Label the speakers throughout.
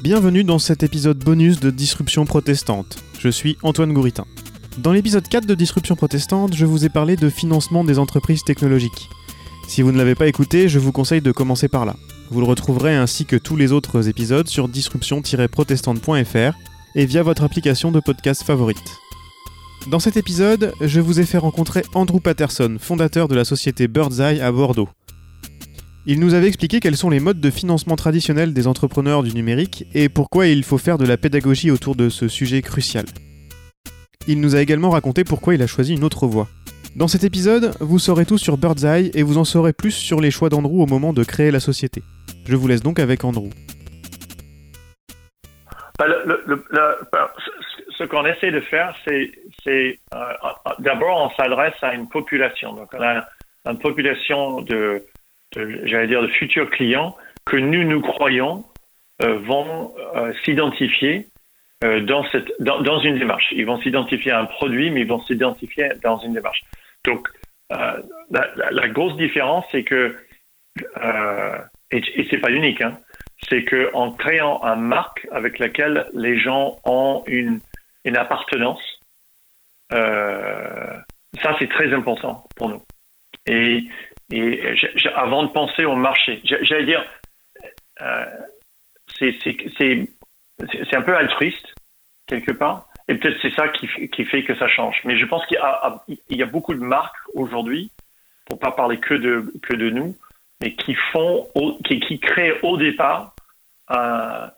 Speaker 1: Bienvenue dans cet épisode bonus de Disruption protestante. Je suis Antoine Gouritin. Dans l'épisode 4 de Disruption protestante, je vous ai parlé de financement des entreprises technologiques. Si vous ne l'avez pas écouté, je vous conseille de commencer par là. Vous le retrouverez ainsi que tous les autres épisodes sur disruption-protestante.fr et via votre application de podcast favorite. Dans cet épisode, je vous ai fait rencontrer Andrew Patterson, fondateur de la société Birdseye à Bordeaux. Il nous avait expliqué quels sont les modes de financement traditionnels des entrepreneurs du numérique et pourquoi il faut faire de la pédagogie autour de ce sujet crucial. Il nous a également raconté pourquoi il a choisi une autre voie. Dans cet épisode, vous saurez tout sur Birdseye et vous en saurez plus sur les choix d'Andrew au moment de créer la société. Je vous laisse donc avec Andrew.
Speaker 2: Bah, bah, ce qu'on essaie de faire, c'est euh, d'abord on s'adresse à une population. Donc on a une population de j'allais dire, de futurs clients que nous, nous croyons euh, vont euh, s'identifier euh, dans, cette, dans, dans, une démarche. Ils vont s'identifier à un produit, mais ils vont s'identifier dans une démarche. Donc, la, la, grosse différence, c'est que, et, et c'est pas unique, hein, c'est qu'en créant une marque avec laquelle les gens ont une, une appartenance, ça c'est très important pour nous. Et et avant de penser au marché, j'allais dire, euh, c'est un peu altruiste, quelque part. Et peut-être c'est ça qui, qui, fait que ça change. Mais je pense qu'il y, y, a beaucoup de marques aujourd'hui, pour pas parler que de, que de nous, mais qui font, qui, qui créent au départ un,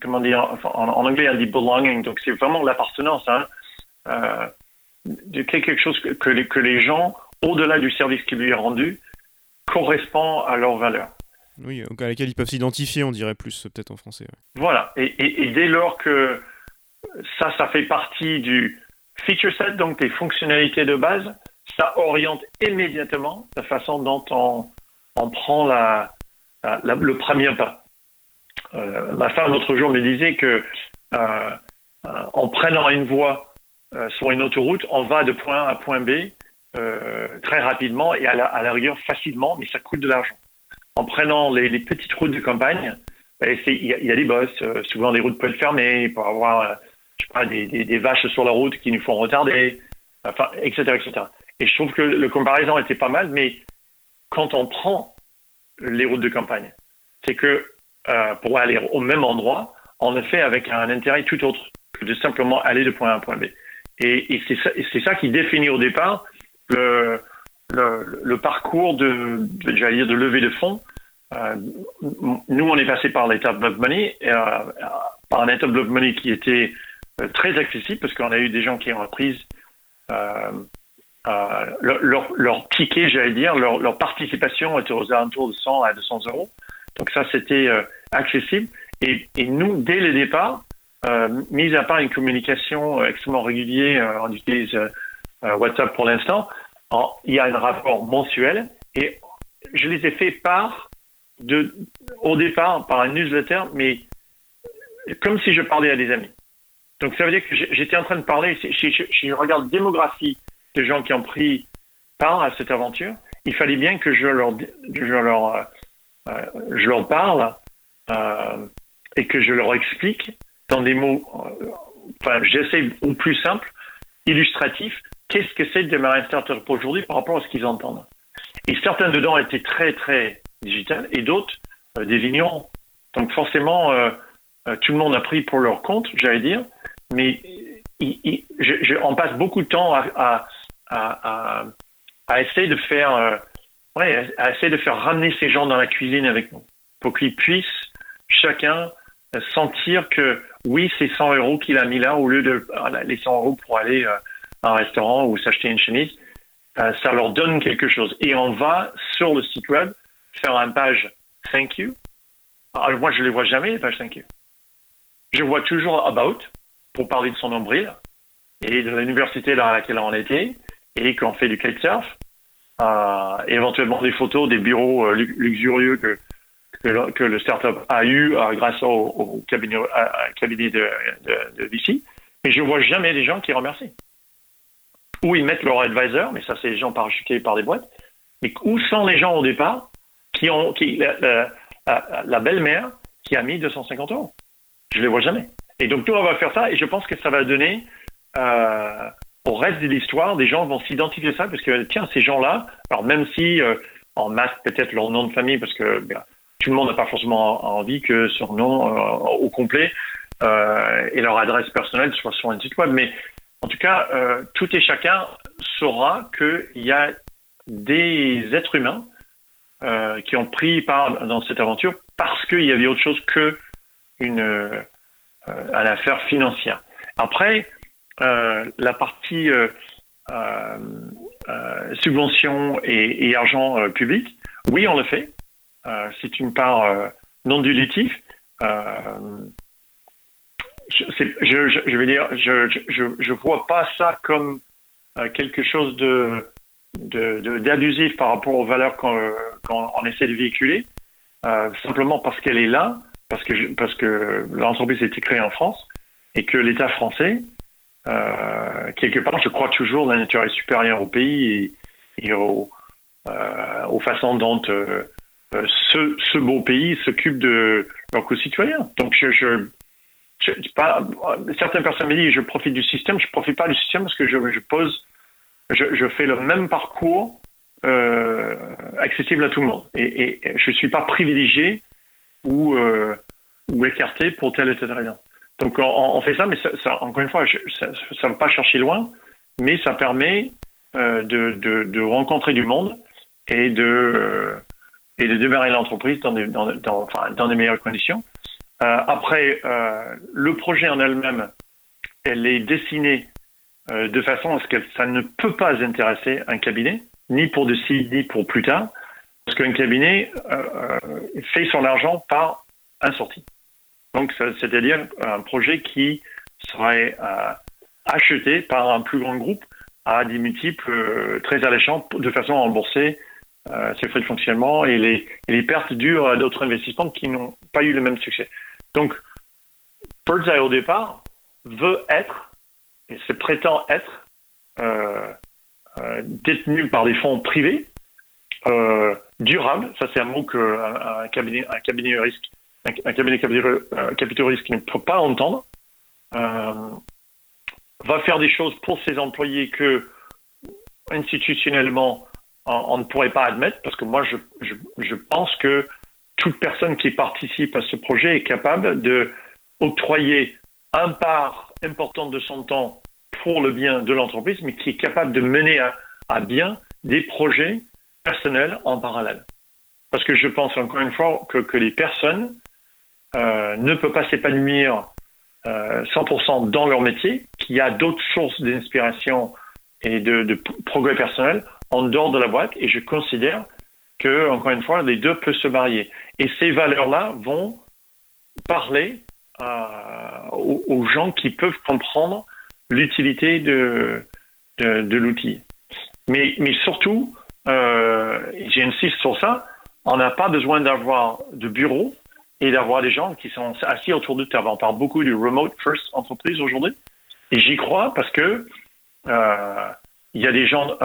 Speaker 2: comment dire, en, anglais on dit belonging, donc c'est vraiment l'appartenance, hein, euh, de quelque chose que, les, que les gens au-delà du service qui lui est rendu, correspond à leur valeur.
Speaker 1: Oui, à laquelle ils peuvent s'identifier, on dirait plus peut-être en français.
Speaker 2: Voilà, et, dès lors que ça, ça fait partie du feature set, donc des fonctionnalités de base, ça oriente immédiatement la façon dont on, on prend la, le premier pas. Euh, ma femme l'autre jour me disait que euh, en prenant une voie euh, sur une autoroute, on va de point A à point B euh, très rapidement et à la, à la, rigueur facilement, mais ça coûte de l'argent. En prenant les, les, petites routes de campagne, ben, il y, a des bosses, euh, souvent les routes peuvent être fermées pour avoir euh, je sais pas, des, des, des, vaches sur la route qui nous font retarder, enfin, etc., etc. Et je trouve que le comparaison était pas mal, mais quand on prend les routes de campagne, c'est que euh, pour aller au même endroit, on le fait avec un intérêt tout autre que de simplement aller de point A à point B. Et, et c'est ça, ça, qui définit au départ le, le, parcours de, de, dire, de levée de fonds. Euh, nous, on est passé par l'étape Block Money, euh, par un étape Block Money qui était euh, très accessible parce qu'on a eu des gens qui ont pris leur, leur, ticket, j'allais dire, leur, leur, participation était aux alentours de 100 à 200 euros. Donc ça, c'était accessible. Et, et, nous, dès le départ, mis à part une communication extrêmement régulière, on utilise WhatsApp pour l'instant, il y a un rapport mensuel et je les ai fait part de, au départ par un newsletter, mais comme si je parlais à des amis. Donc ça veut dire que j'étais en train de parler, si, je regarde la démographie de gens qui ont pris part à cette aventure, il fallait bien que je leur, je leur, euh, euh, je leur parle euh, et que je leur explique dans des mots, enfin j'essaie au plus simple, illustratif, qu'est-ce que c'est de démarrer un startup aujourd'hui par rapport à ce qu'ils entendent? Et certains dedans étaient très, très digital et d'autres euh, des vignerons. Donc forcément, euh, euh, tout le monde a pris pour leur compte, j'allais dire, mais on passe beaucoup de temps à, essayer de faire, ouais, à essayer de faire ramener ces gens dans la cuisine avec nous, pour qu'ils puissent chacun sentir que oui, c'est 100 euros qu'il a mis là au lieu de les 100 euros pour aller un restaurant ou s'acheter une chemise, euh, ça leur donne quelque chose. Et on va sur le site web faire une page thank you. Alors moi, je les vois jamais, les pages thank you. Je vois toujours about pour parler de son nombril et de l'université dans laquelle on était et qu'on fait du kitesurf. Euh, éventuellement des photos des bureaux euh, luxurieux que, que, que, le startup a eu euh, grâce au, cabinet, cabinet de, de. Mais je vois jamais des gens qui remercient où ils mettent leur advisor, mais ça, c'est les gens parachutés par des boîtes. Mais où sont les gens au départ qui ont, qui, la, belle-mère qui a mis 250 euros? je les vois jamais. Et donc nous, on va faire ça et je pense que ça va donner euh, au reste de l'histoire, des gens vont s'identifier ça parce que tiens, ces gens-là, alors même si euh, en masse peut-être leur nom de famille parce que ben, tout le monde n'a pas forcément envie que son nom euh, au complet euh, et leur adresse personnelle soit sur un site web, mais en tout cas, euh, tout et chacun saura qu'il y a des êtres humains euh, qui ont pris part dans cette aventure parce qu'il y avait autre chose que une, euh, à l'affaire financière. Après, euh, la partie euh, subvention et, et argent public, oui, on le fait. C'est une part non dilutive. Je, veux dire, je, je vois pas ça comme quelque chose de d'abusif par rapport aux valeurs qu'on qu essaie de véhiculer, euh, simplement parce qu'elle est là, parce que, parce que l'entreprise a été créée en France et que l'État français, euh, quelque part, je crois toujours d'un intérêt supérieur au pays et, et au, euh, aux façons dont euh, euh, ce, ce, beau pays s'occupe de leurs concitoyens. Donc, je, pas, certaines personnes me disent je profite du système, je profite pas du système parce que je, pose je, fais le même parcours euh, accessible à tout le monde. Et, et je suis pas privilégié ou, euh, écarté pour telle ou telle raison. Donc on, fait ça, mais encore une fois, ça ne va pas chercher loin, mais ça permet euh, de, rencontrer du monde et de, euh, et démarrer l'entreprise dans des meilleures conditions. Euh, après, euh, le projet en elle-même, elle est dessinée euh, de façon à ce que ça ne peut pas intéresser un cabinet, ni pour de ci, ni pour plus tard, parce qu'un cabinet fait son argent par un sorti. Donc, c'est-à-dire un projet qui serait acheté par un plus grand groupe à des multiples très alléchants de façon à rembourser ses frais de fonctionnement et les, et les pertes dues à d'autres investissements qui n'ont pas eu le même succès. Donc, Birdseye au départ veut être et se prétend être euh, euh, détenu par des fonds privés euh, durables. Ça, c'est un mot qu'un un cabinet, un cabinet risque, un, cabinet ne peut pas entendre. va faire des choses pour ses employés que institutionnellement on, ne pourrait pas admettre parce que moi je, je pense que toute personne qui participe à ce projet est capable de octroyer un part importante de son temps pour le bien de l'entreprise, mais qui est capable de mener à, bien des projets personnels en parallèle. Parce que je pense encore une fois que, les personnes euh, ne peuvent pas s'épanouir euh, 100% dans leur métier, qu'il y a d'autres sources d'inspiration et de, de, progrès personnel en dehors de la boîte. Et je considère que, encore une fois, les deux peuvent se marier. Et ces valeurs-là vont parler euh, aux, gens qui peuvent comprendre l'utilité de, de, l'outil. Mais, mais surtout, euh, j'insiste sur ça, on n'a pas besoin d'avoir de bureau et d'avoir des gens qui sont assis autour de table. On parle beaucoup du remote first entreprise aujourd'hui. Et j'y crois parce que euh, il y a des gens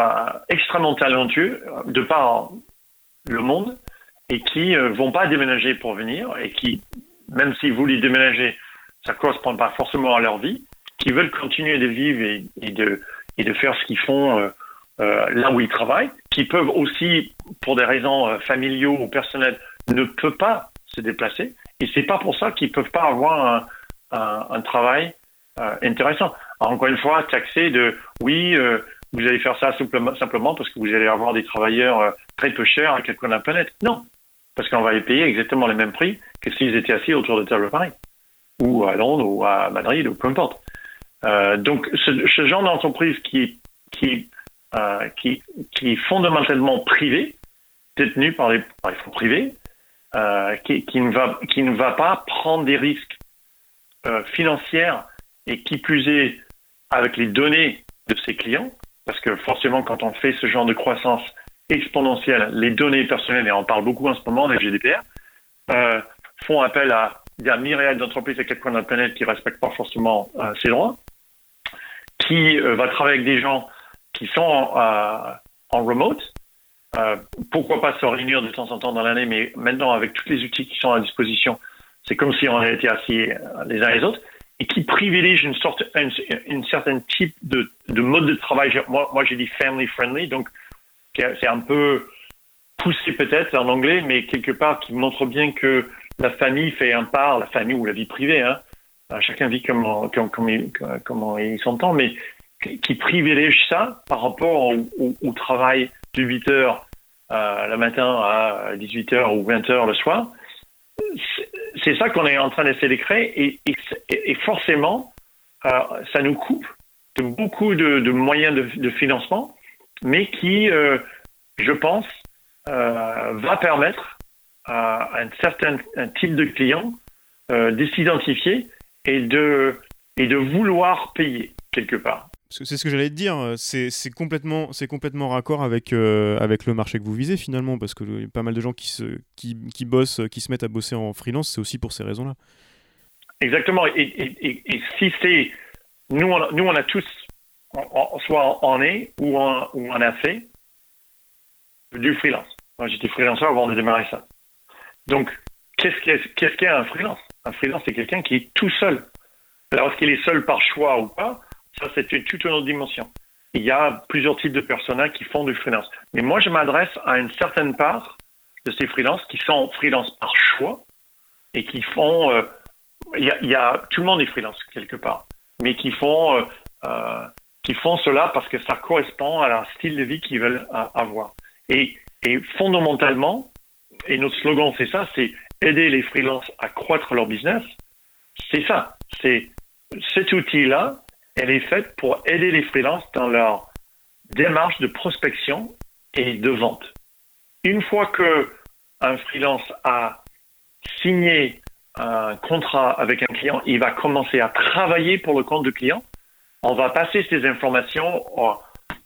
Speaker 2: extrêmement talentueux de par le monde et qui euh, vont pas déménager pour venir et qui, même s'ils voulaient déménager, ça correspond pas forcément à leur vie qui veulent continuer de vivre et, de, et de faire ce qu'ils font euh, euh, là où ils travaillent, qui peuvent aussi, pour des raisons familiaux ou personnelles, ne peuvent pas se déplacer. Et c'est pas pour ça qu'ils peuvent pas avoir un, un, un travail euh, intéressant. Encore une fois, taxé de oui, euh, vous allez faire ça simplement, parce que vous allez avoir des travailleurs euh, très peu chers à quelqu'un de la planète. Non, parce qu'on va les payer exactement les mêmes prix que s'ils étaient assis autour de table Paris, ou à Londres, ou à Madrid, ou peu importe. Euh, donc, ce, genre d'entreprise qui, euh, qui, qui est fondamentalement privée, détenue par les, par les fonds privés, qui, qui, ne va, qui ne va pas prendre des risques financiers et qui plus est avec les données de ses clients, parce que forcément, quand on fait ce genre de croissance exponentielle, les données personnelles, et on parle beaucoup en ce moment des GDPR, euh, font appel à des myriades d'entreprises à quatre coins de la planète qui ne respectent pas forcément euh, ces droits qui euh, va travailler avec des gens qui sont euh, en remote. Euh, pourquoi pas se réunir de temps en temps dans l'année, mais maintenant avec tous les outils qui sont à disposition, c'est comme si on était assis les uns les autres, et qui privilège une sorte, une, certain type de, de, mode de travail. Moi, moi j'ai dit family friendly, donc c'est un peu poussé peut-être en anglais, mais quelque part qui montre bien que la famille fait un part, la famille ou la vie privée, hein, chacun vit comme, comme, comme, il, comment il s'entend, mais qui privilège ça par rapport au, travail de 8 heures euh, le matin à 18 heures ou 20 heures le soir. C'est ça qu'on est en train d'essayer de créer et, forcément, euh, ça nous coupe de beaucoup de, moyens de, financement, mais qui, euh, je pense, va permettre à un certain type de client de s'identifier et de, et de vouloir payer quelque part.
Speaker 1: C'est ce que j'allais te dire, c'est complètement, complètement raccord avec, euh, avec le marché que vous visez finalement, parce que y a pas mal de gens qui, se, qui, qui bossent, qui se mettent à bosser en freelance, c'est aussi pour ces raisons-là.
Speaker 2: Exactement, et, si c'est. Nous, on, nous, on a tous, soit en est ou on, on a fait du freelance. Moi, j'étais freelanceur avant de démarrer ça. Donc, qu'est-ce qu'est qu un freelance? Un freelance, c'est quelqu'un qui est tout seul. Alors, est-ce qu'il est seul par choix ou pas? Ça, c'est toute une autre dimension. Il y a plusieurs types de personnages qui font du freelance. Mais moi, je m'adresse à une certaine part de ces freelances qui sont freelance par choix et qui font. Euh, il, y a, tout le monde est freelance quelque part, mais qui font, euh, euh, qui font cela parce que ça correspond à leur style de vie qu'ils veulent avoir. Et, et fondamentalement, et notre slogan, c'est ça, c'est aider les freelances à croître leur business. C'est ça. C'est cet outil-là elle est faite pour aider les freelances dans leur démarche de prospection et de vente. Une fois que un freelance a signé un contrat avec un client, il va commencer à travailler pour le compte du client. On va passer ces informations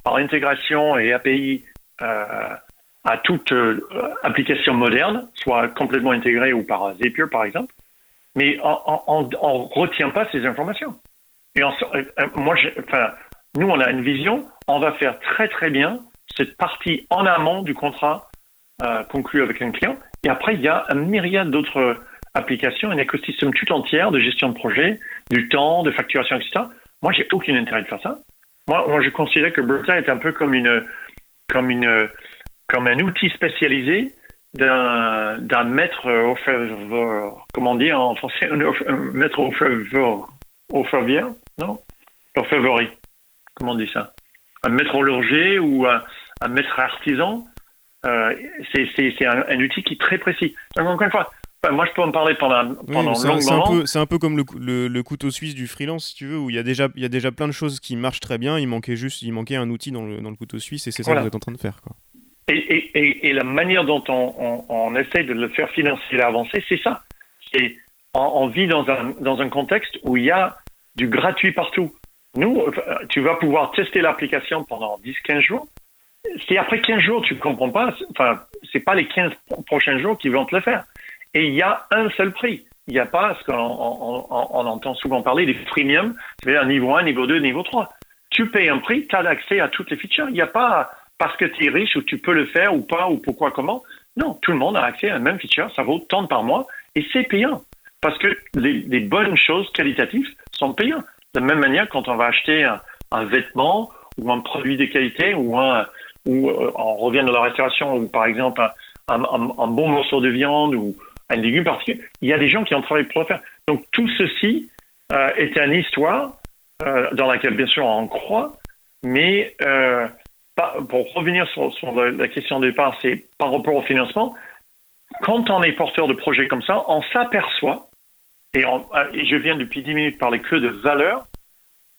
Speaker 2: par intégration et API euh, à toute euh, application moderne, soit complètement intégrée ou par Zapier par exemple. Mais on ne retient pas ces informations. Et euh, euh, moi, enfin, nous, on a une vision. On va faire très très bien cette partie en amont du contrat euh, conclu avec un client. Et après, il y a un myriade d'autres applications, un écosystème tout entier de gestion de projet, du temps, de facturation, etc. Moi, j'ai aucun intérêt de faire ça. Moi, moi je considère que Bertha est un peu comme une, comme une, comme un outil spécialisé d'un, d'un maître au faveur, comment dire en français, un maître au faveur, au faveur, non? Favori. Comment on dit ça? Un maître horloger ou un, maître artisan. Euh, c'est un, outil qui est très précis. encore une fois, moi, je peux en parler pendant, pendant
Speaker 1: longtemps. C'est un, peu comme le, couteau suisse du freelance, si tu veux, où il y, a déjà, il y a déjà plein de choses qui marchent très bien. Il manquait juste il manquait un outil dans le, dans le couteau suisse et c'est ça que vous êtes en train de faire. Quoi.
Speaker 2: Et, et, et, la manière dont on, on, essaie de le faire financer et avancer, c'est ça. Et on, on, vit dans un, dans un contexte où il y a du gratuit partout. Nous, tu vas pouvoir tester l'application pendant 10-15 jours. Si après 15 jours, tu ne comprends pas, enfin, c'est pas les 15 prochains jours qui vont te le faire. Et il y a un seul prix. Il n'y a pas ce qu'on on, entend souvent parler des freemium, c'est-à-dire niveau 1, niveau 2, niveau 3. Tu payes un prix, tu as accès à toutes les features. Il n'y a pas parce que tu es riche ou tu peux le faire ou pas ou pourquoi, comment. Non, tout le monde a accès à la même feature, ça vaut tant par mois et c'est payant. Parce que les, les bonnes choses qualitatives, sont payants. De la même manière, quand on va acheter un, vêtement ou un produit de qualité ou, un, ou euh, on revient dans la restauration ou par exemple un, bon morceau de viande ou un légume particulier, il y a des gens qui ont travaillé pour le faire. Donc tout ceci euh, est une histoire euh, dans laquelle bien sûr on croit, mais pour revenir sur, sur la question de départ, c'est par rapport au financement, quand on est porteur de projets comme ça, on s'aperçoit ah, et, je viens depuis 10 minutes parler que de valeur,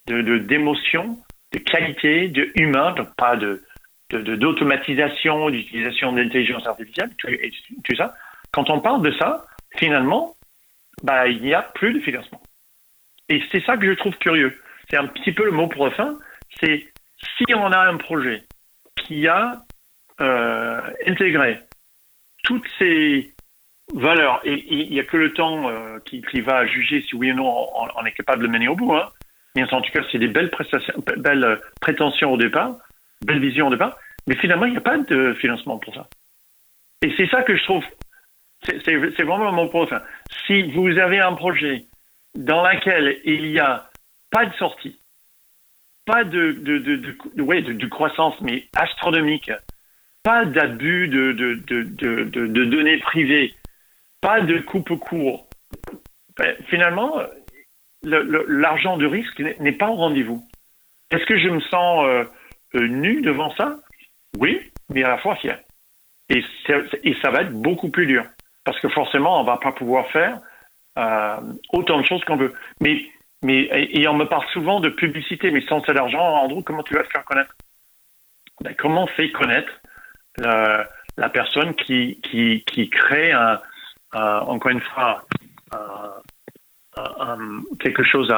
Speaker 2: de d'émotion, de, qualité, de humain, donc pas de d'automatisation, d'utilisation d'intelligence artificielle, tout, tout, ça. Quand on parle de ça, finalement, bah, il n'y a plus de financement. Et c'est ça que je trouve curieux. C'est un petit peu le mot pour la fin. C'est si on a un projet qui a euh, intégré toutes ces valeur. Et il n'y a que le temps euh, qui, va juger si oui ou non on, est capable de mener au bout. Hein. Mais en tout cas, c'est des belles, prestations, belles euh, prétentions au départ, belles visions au départ. Mais finalement, il n'y a pas de financement pour ça. Et c'est ça que je trouve c'est vraiment mon point. Si vous avez un projet dans lequel il n'y a pas de sortie, pas de, de, de, de, croissance, mais astronomique, pas d'abus de, de, données privées, pas de coupe court, ben, finalement, l'argent de risque n'est pas au rendez-vous. Est-ce que je me sens euh, euh, nu devant ça? Oui, mais à la fois fier. Et, ça va être beaucoup plus dur. Parce que forcément, on ne va pas pouvoir faire euh, autant de choses qu'on veut. Mais, mais et, on me parle souvent de publicité, mais sans cet argent, Andrew, comment tu vas te faire connaître? Ben, Comment on fait connaître la personne qui, qui, qui crée, un, encore une fois, quelque chose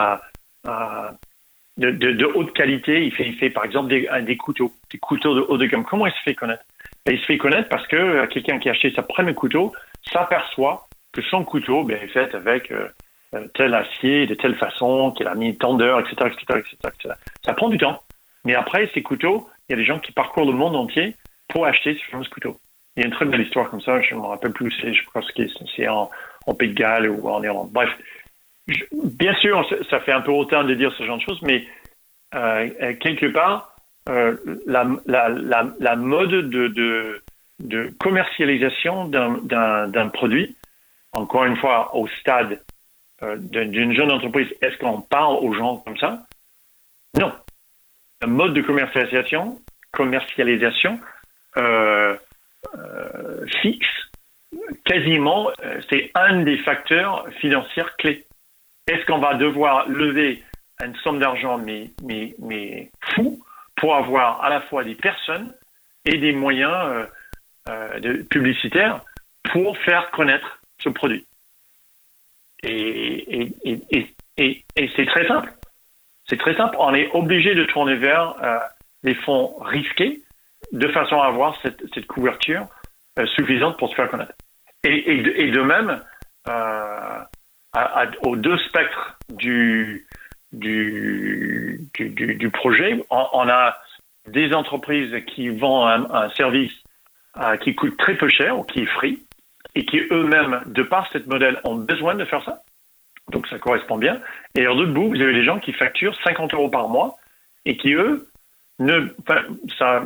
Speaker 2: de, haute qualité. Il fait, il fait par exemple des, couteaux, des couteaux de haut de gamme. Comment il se fait connaître? Ben, Il se fait connaître parce que euh, quelqu'un qui a acheté sa premier couteau s'aperçoit que son couteau ben, est fait avec euh, euh, tel acier, de telle façon, qu'il a mis tendeur, etc., etc., etc., Ça prend du temps. Mais après, ces couteaux, il y a des gens qui parcourent le monde entier pour acheter ce fameux couteau. Il y a une très belle histoire comme ça, je ne me rappelle plus où c'est, je pense que c'est en, en Pays de Galles ou en Irlande. Bref, bien sûr, ça fait un peu autant de dire ce genre de choses, mais euh, euh, quelque part, euh, la, mode de, de, commercialisation d'un produit, encore une fois, au stade d'une jeune entreprise, est-ce qu'on parle aux gens comme ça? Non. La mode de commercialisation, commercialisation fixe, quasiment, c'est un des facteurs financiers clés. Est-ce qu'on va devoir lever une somme d'argent, mais, mais, mais fou, pour avoir à la fois des personnes et des moyens euh, euh, de, publicitaires pour faire connaître ce produit? Et, et, et, et c'est très simple. C'est très simple. On est obligé de tourner vers euh, les fonds risqués de façon à avoir cette, couverture suffisante pour se faire connaître. Et, de, même, aux deux spectres du, projet. On, a des entreprises qui vendent un, service euh, qui coûte très peu cher qui est free et qui eux-mêmes, de par cette modèle, ont besoin de faire ça. Donc ça correspond bien. Et alors de bout, vous avez des gens qui facturent 50 euros par mois et qui, eux, ne, ça,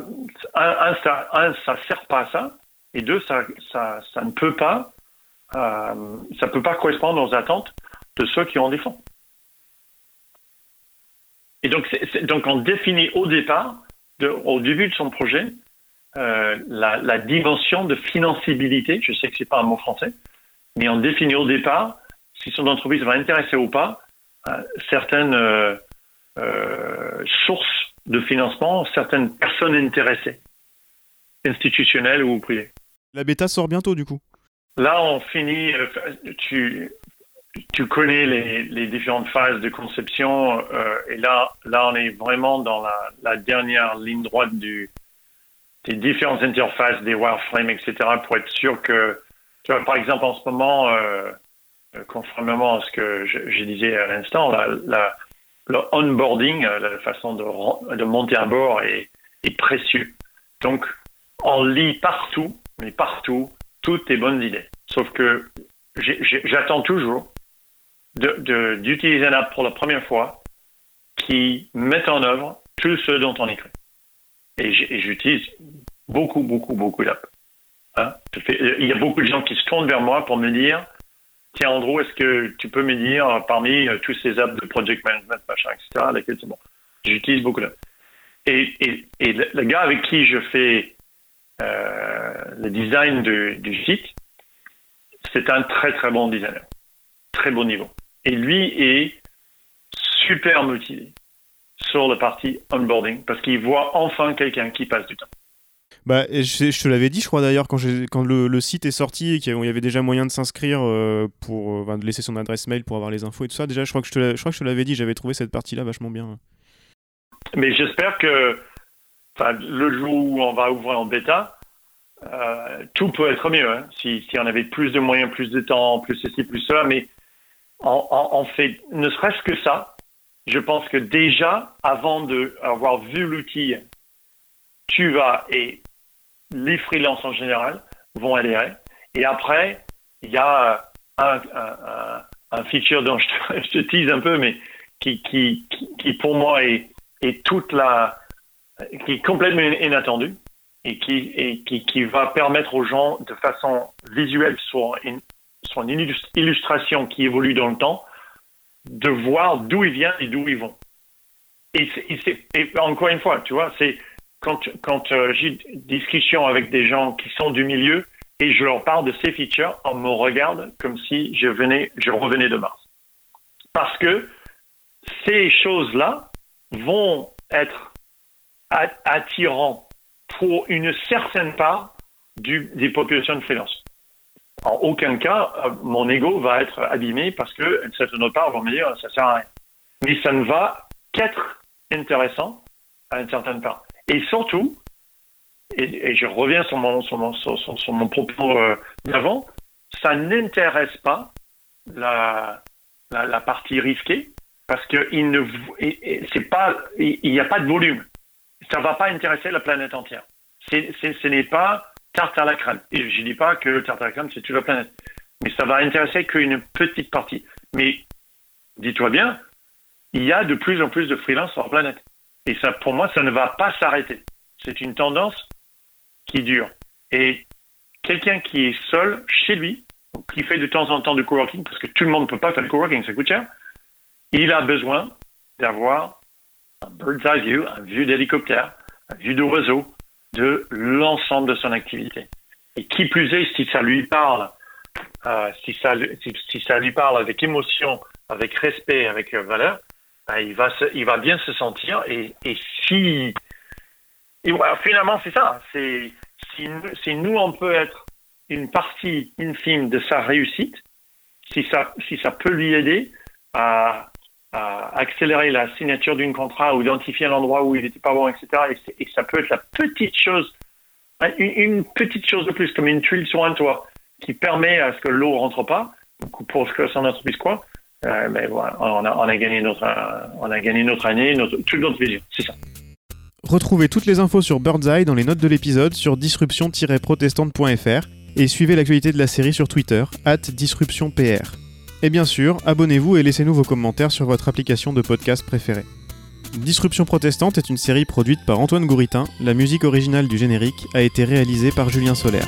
Speaker 2: un, ça, sert pas à ça, et deux, ça, ça, ça ne peut pas euh, ça peut pas correspondre aux attentes de ceux qui des fonds. Et donc, donc on définit au départ, au début de son projet, euh, la, dimension de finançabilité. Je sais que c'est pas un mot français, mais on définit au départ si son entreprise va intéresser ou pas euh, certaines sources de financement, certaines personnes intéressées, institutionnelles ou privées.
Speaker 1: La bêta sort bientôt du coup.
Speaker 2: Là, on finit, euh, tu, tu connais les, les, différentes phases de conception, euh, et là, là, on est vraiment dans la, la dernière ligne droite du, des différentes interfaces, des wireframes, etc., pour être sûr que, tu vois, par exemple, en ce moment, euh, conformément à ce que je, je disais à l'instant, la, la, le onboarding, la façon de, monter à bord est, est précieux. Donc, on lit partout, mais partout, toutes tes bonnes idées. Sauf que j'attends toujours d'utiliser un app pour la première fois qui met en œuvre tout ce dont on écrit. Et j'utilise beaucoup, beaucoup, beaucoup d'apps. Hein. Il y a beaucoup de gens qui se tournent vers moi pour me dire Tiens, Andrew, est-ce que tu peux me dire parmi euh, tous ces apps de project management, machin, etc., lesquels bon? J'utilise beaucoup d'apps. Et, et, le gars avec qui je fais euh, le design du site, c'est un très très bon designer, très bon niveau. Et lui est super motivé sur la partie onboarding parce qu'il voit enfin quelqu'un qui passe du temps.
Speaker 1: Bah, je, te l'avais dit, je crois d'ailleurs, quand, le, site est sorti et qu'il y avait déjà moyen de s'inscrire euh, pour euh, de laisser son adresse mail pour avoir les infos et tout ça. Déjà, je crois que je te, je crois que je te l'avais dit, j'avais trouvé cette partie-là vachement bien.
Speaker 2: Mais j'espère que le jour où on va ouvrir en bêta, euh, tout peut être mieux. Hein. Si, si, on avait plus de moyens, plus de temps, plus ceci, plus cela, mais en, fait, ne serait-ce que ça, je pense que déjà, avant d'avoir vu l'outil, tu vas et les freelances en général vont adhérer. Et après, il y a un, un, feature dont je te, tease un peu, mais qui, qui, qui, pour moi est, est toute la, qui est complètement inattendu et qui, et qui, qui va permettre aux gens de façon visuelle sur une, sur une illustration qui évolue dans le temps de voir d'où ils viennent et d'où ils vont. Et, et, encore une fois, tu vois, c'est quand, quand euh, j'ai discussion avec des gens qui sont du milieu et je leur parle de ces features, on me regarde comme si je venais, je revenais de Mars. Parce que ces choses-là vont être attirants pour une certaine part du, des populations de freelance. En aucun cas, euh, mon ego va être abîmé parce que certaine autre part vont me dire ça sert à rien. Mais ça ne va qu'être intéressant à une certaine part. Et surtout, et, je reviens sur mon, sur mon, sur, mon propos euh, d'avant, ça n'intéresse pas la, la, partie risquée parce qu'il ne il n'y a pas de volume. Ça va pas intéresser la planète entière. Ce n'est pas tarte à la crème. Et je dis pas que tarte à la crème c'est toute la planète, mais ça va intéresser qu'une petite partie. Mais dis-toi bien, il y a de plus en plus de freelance sur la planète. Et ça, pour moi, ça ne va pas s'arrêter. C'est une tendance qui dure. Et quelqu'un qui est seul chez lui, qui fait de temps en temps du coworking, parce que tout le monde ne peut pas faire du coworking, ça coûte cher, il a besoin d'avoir un bird's eye view, un vue d'hélicoptère, un vue de réseau de l'ensemble de son activité. Et qui plus est, si ça lui parle, euh, si, ça, si, ça lui parle avec émotion, avec respect, avec valeur, ben, il, va il va bien se sentir. Et, et si et finalement, c'est ça. C'est si, si, nous, on peut être une partie infime de sa réussite, si ça, si ça peut lui aider à, accélérer la signature d'un contrat ou identifier l'endroit où il n'était pas bon, etc. Et, ça peut être la petite chose, une, petite chose de plus, comme une tuile sur un toit, qui permet à ce que l'eau rentre pas, pour que son entreprise quoi. Euh, on a, gagné notre, notre année, toute notre vision. C'est ça.
Speaker 1: Retrouvez toutes les infos sur Birdseye dans les notes de l'épisode sur disruption-protestante.fr et suivez l'actualité de la série sur Twitter, at disruptionpr. Et bien sûr, abonnez-vous et laissez-nous vos commentaires sur votre application de podcast préférée. Disruption protestante est une série produite par Antoine Gouritin, la musique originale du générique a été réalisée par Julien Solaire.